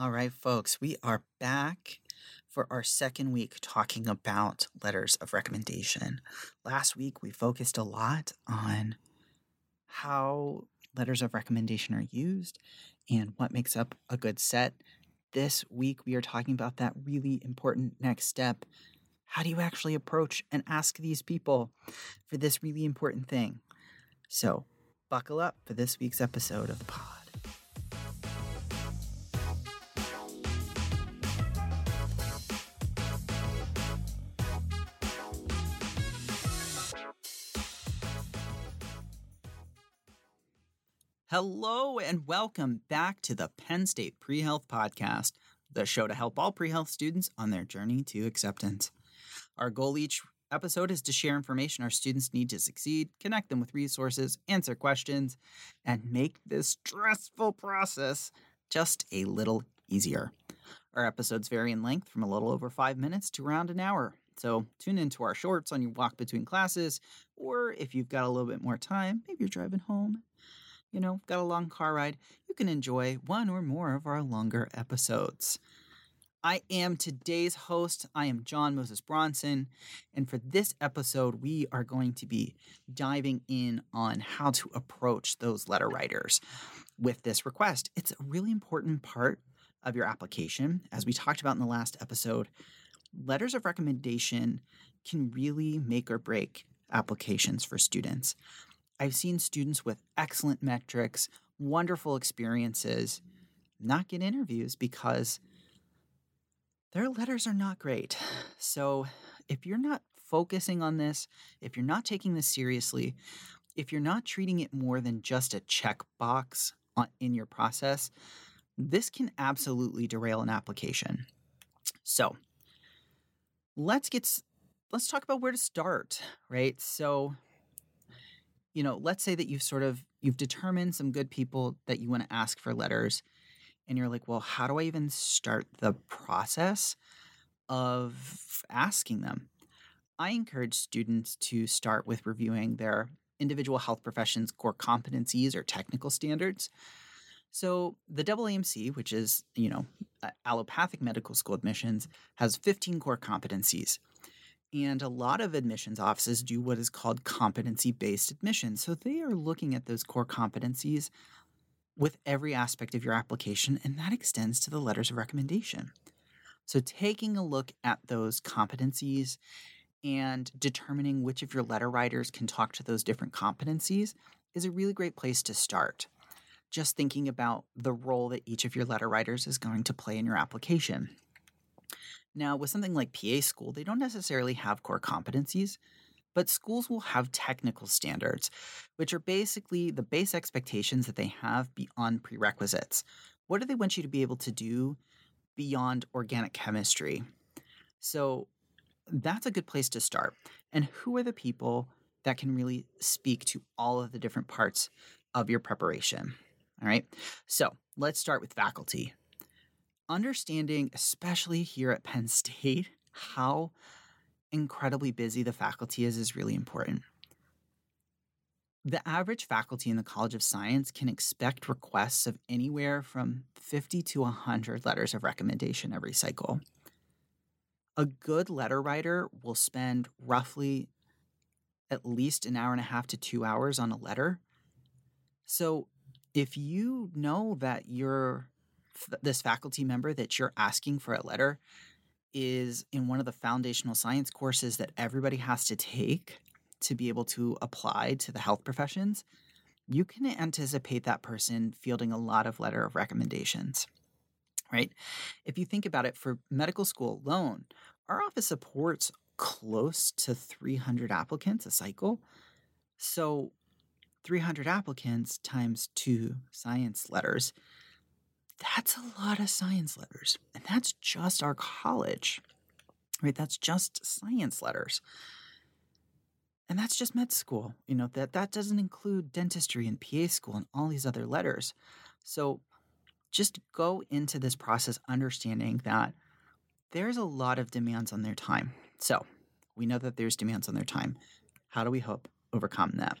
All right, folks, we are back for our second week talking about letters of recommendation. Last week, we focused a lot on how letters of recommendation are used and what makes up a good set. This week, we are talking about that really important next step. How do you actually approach and ask these people for this really important thing? So, buckle up for this week's episode of the pod. Hello, and welcome back to the Penn State Pre Health Podcast, the show to help all pre health students on their journey to acceptance. Our goal each episode is to share information our students need to succeed, connect them with resources, answer questions, and make this stressful process just a little easier. Our episodes vary in length from a little over five minutes to around an hour. So tune into our shorts on your walk between classes, or if you've got a little bit more time, maybe you're driving home you know, got a long car ride, you can enjoy one or more of our longer episodes. I am today's host. I am John Moses Bronson. And for this episode, we are going to be diving in on how to approach those letter writers with this request. It's a really important part of your application. As we talked about in the last episode, letters of recommendation can really make or break applications for students. I've seen students with excellent metrics, wonderful experiences, not get interviews because their letters are not great. So, if you're not focusing on this, if you're not taking this seriously, if you're not treating it more than just a checkbox in your process, this can absolutely derail an application. So, let's get let's talk about where to start, right? So, you know, let's say that you've sort of you've determined some good people that you want to ask for letters and you're like, "Well, how do I even start the process of asking them?" I encourage students to start with reviewing their individual health professions core competencies or technical standards. So, the AAMC, which is, you know, allopathic medical school admissions, has 15 core competencies. And a lot of admissions offices do what is called competency based admissions. So they are looking at those core competencies with every aspect of your application, and that extends to the letters of recommendation. So taking a look at those competencies and determining which of your letter writers can talk to those different competencies is a really great place to start. Just thinking about the role that each of your letter writers is going to play in your application. Now, with something like PA school, they don't necessarily have core competencies, but schools will have technical standards, which are basically the base expectations that they have beyond prerequisites. What do they want you to be able to do beyond organic chemistry? So that's a good place to start. And who are the people that can really speak to all of the different parts of your preparation? All right. So let's start with faculty understanding, especially here at Penn State, how incredibly busy the faculty is is really important. The average faculty in the College of Science can expect requests of anywhere from 50 to 100 letters of recommendation every cycle. A good letter writer will spend roughly at least an hour and a half to two hours on a letter. So if you know that you're this faculty member that you're asking for a letter is in one of the foundational science courses that everybody has to take to be able to apply to the health professions, you can anticipate that person fielding a lot of letter of recommendations. Right? If you think about it, for medical school alone, our office supports close to 300 applicants a cycle. So 300 applicants times two science letters that's a lot of science letters. And that's just our college, right? That's just science letters. And that's just med school. You know, that, that doesn't include dentistry and PA school and all these other letters. So just go into this process understanding that there's a lot of demands on their time. So we know that there's demands on their time. How do we hope overcome that?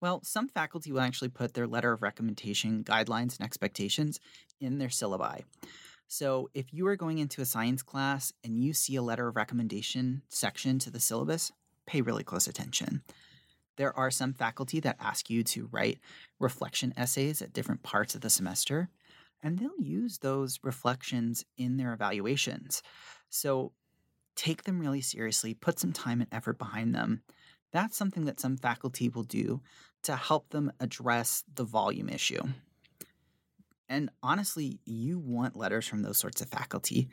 Well, some faculty will actually put their letter of recommendation guidelines and expectations in their syllabi. So, if you are going into a science class and you see a letter of recommendation section to the syllabus, pay really close attention. There are some faculty that ask you to write reflection essays at different parts of the semester, and they'll use those reflections in their evaluations. So, take them really seriously, put some time and effort behind them. That's something that some faculty will do to help them address the volume issue. And honestly, you want letters from those sorts of faculty.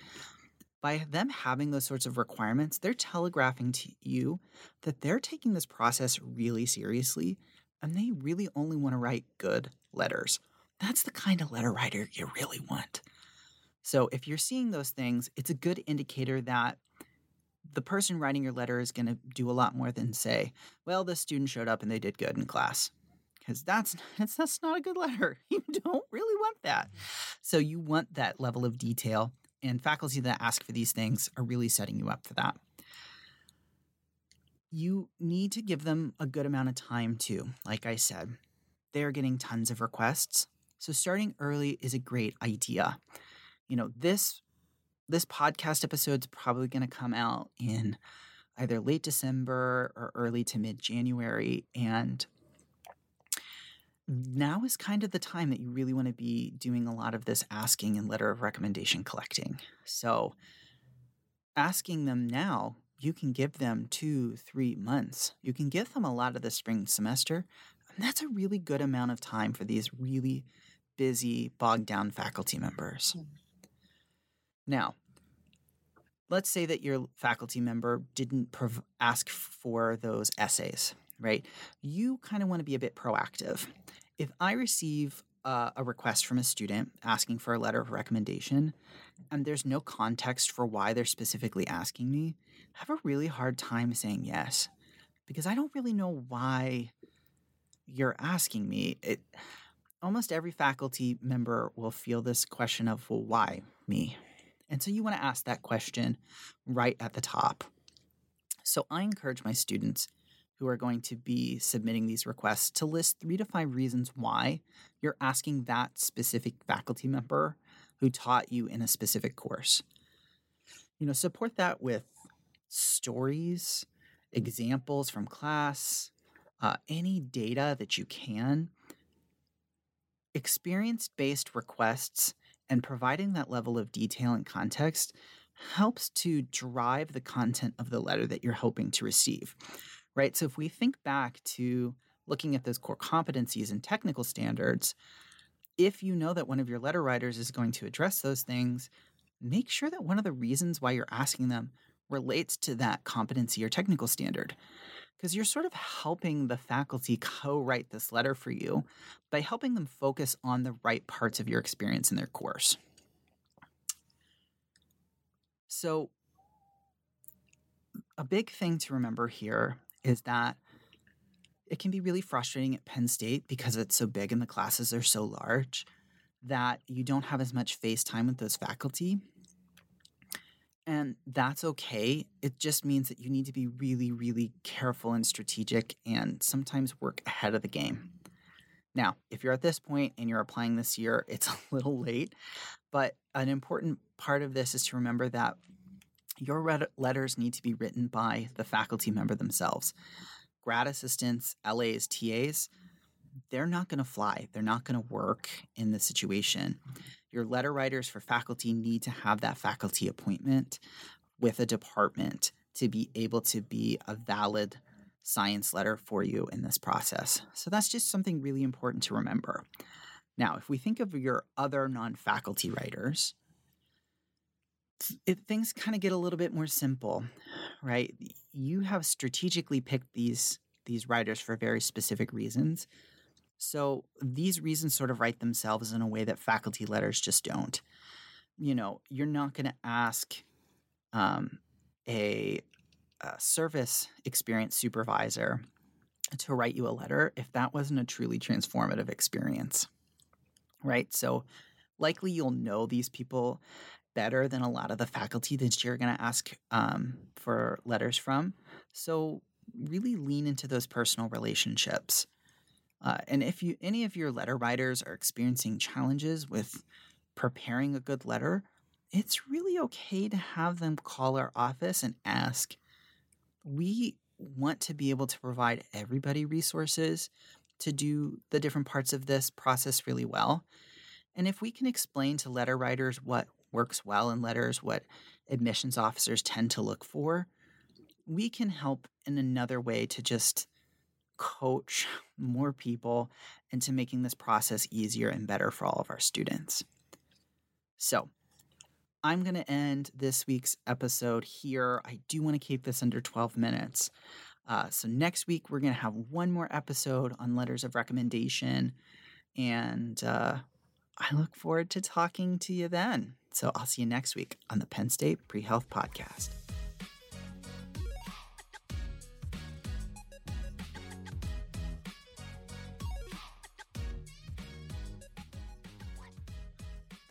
By them having those sorts of requirements, they're telegraphing to you that they're taking this process really seriously and they really only want to write good letters. That's the kind of letter writer you really want. So if you're seeing those things, it's a good indicator that the person writing your letter is going to do a lot more than say, well, the student showed up and they did good in class because that's that's that's not a good letter. You don't really want that. So you want that level of detail, and faculty that ask for these things are really setting you up for that. You need to give them a good amount of time too. Like I said, they're getting tons of requests. So starting early is a great idea. You know, this this podcast episode is probably going to come out in either late December or early to mid January and now is kind of the time that you really want to be doing a lot of this asking and letter of recommendation collecting. So, asking them now, you can give them two, three months. You can give them a lot of the spring semester. And that's a really good amount of time for these really busy, bogged down faculty members. Mm. Now, let's say that your faculty member didn't prov- ask for those essays, right? You kind of want to be a bit proactive if I receive uh, a request from a student asking for a letter of recommendation, and there's no context for why they're specifically asking me, I have a really hard time saying yes because I don't really know why you're asking me. It almost every faculty member will feel this question of, well, why me? And so you want to ask that question right at the top. So I encourage my students who are going to be submitting these requests to list three to five reasons why you're asking that specific faculty member who taught you in a specific course. You know, support that with stories, examples from class, uh, any data that you can. Experience based requests and providing that level of detail and context helps to drive the content of the letter that you're hoping to receive right? So if we think back to looking at those core competencies and technical standards, if you know that one of your letter writers is going to address those things, make sure that one of the reasons why you're asking them relates to that competency or technical standard. Because you're sort of helping the faculty co write this letter for you by helping them focus on the right parts of your experience in their course. So, a big thing to remember here is that it can be really frustrating at Penn State because it's so big and the classes are so large that you don't have as much face time with those faculty. And that's okay. It just means that you need to be really, really careful and strategic and sometimes work ahead of the game. Now, if you're at this point and you're applying this year, it's a little late, but an important part of this is to remember that your letters need to be written by the faculty member themselves. Grad assistants, LAs, TAs, they're not going to fly. They're not going to work in the situation. Your letter writers for faculty need to have that faculty appointment with a department to be able to be a valid science letter for you in this process. So that's just something really important to remember. Now, if we think of your other non faculty writers, it, things kind of get a little bit more simple, right? You have strategically picked these these writers for very specific reasons. So these reasons sort of write themselves in a way that faculty letters just don't. You know, you're not going to ask um, a, a service experience supervisor to write you a letter if that wasn't a truly transformative experience, right? So likely you'll know these people better than a lot of the faculty that you're going to ask um, for letters from. So really lean into those personal relationships. Uh, and if you any of your letter writers are experiencing challenges with preparing a good letter, it's really okay to have them call our office and ask. We want to be able to provide everybody resources to do the different parts of this process really well. And if we can explain to letter writers what works well in letters, what admissions officers tend to look for, we can help in another way to just coach more people into making this process easier and better for all of our students. So, I'm going to end this week's episode here. I do want to keep this under 12 minutes. Uh, so, next week, we're going to have one more episode on letters of recommendation. And uh, I look forward to talking to you then. So, I'll see you next week on the Penn State Pre Health Podcast.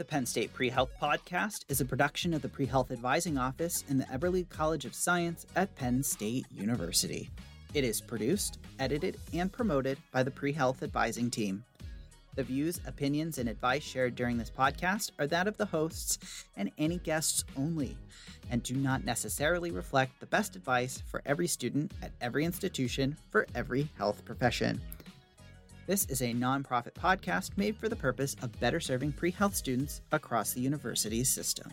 Penn State Pre Health Podcast is a production of the Pre Health Advising Office in the Eberly College of Science at Penn State University. It is produced, edited, and promoted by the Pre Health Advising team. The views, opinions, and advice shared during this podcast are that of the hosts and any guests only, and do not necessarily reflect the best advice for every student at every institution for every health profession. This is a nonprofit podcast made for the purpose of better serving pre health students across the university's system.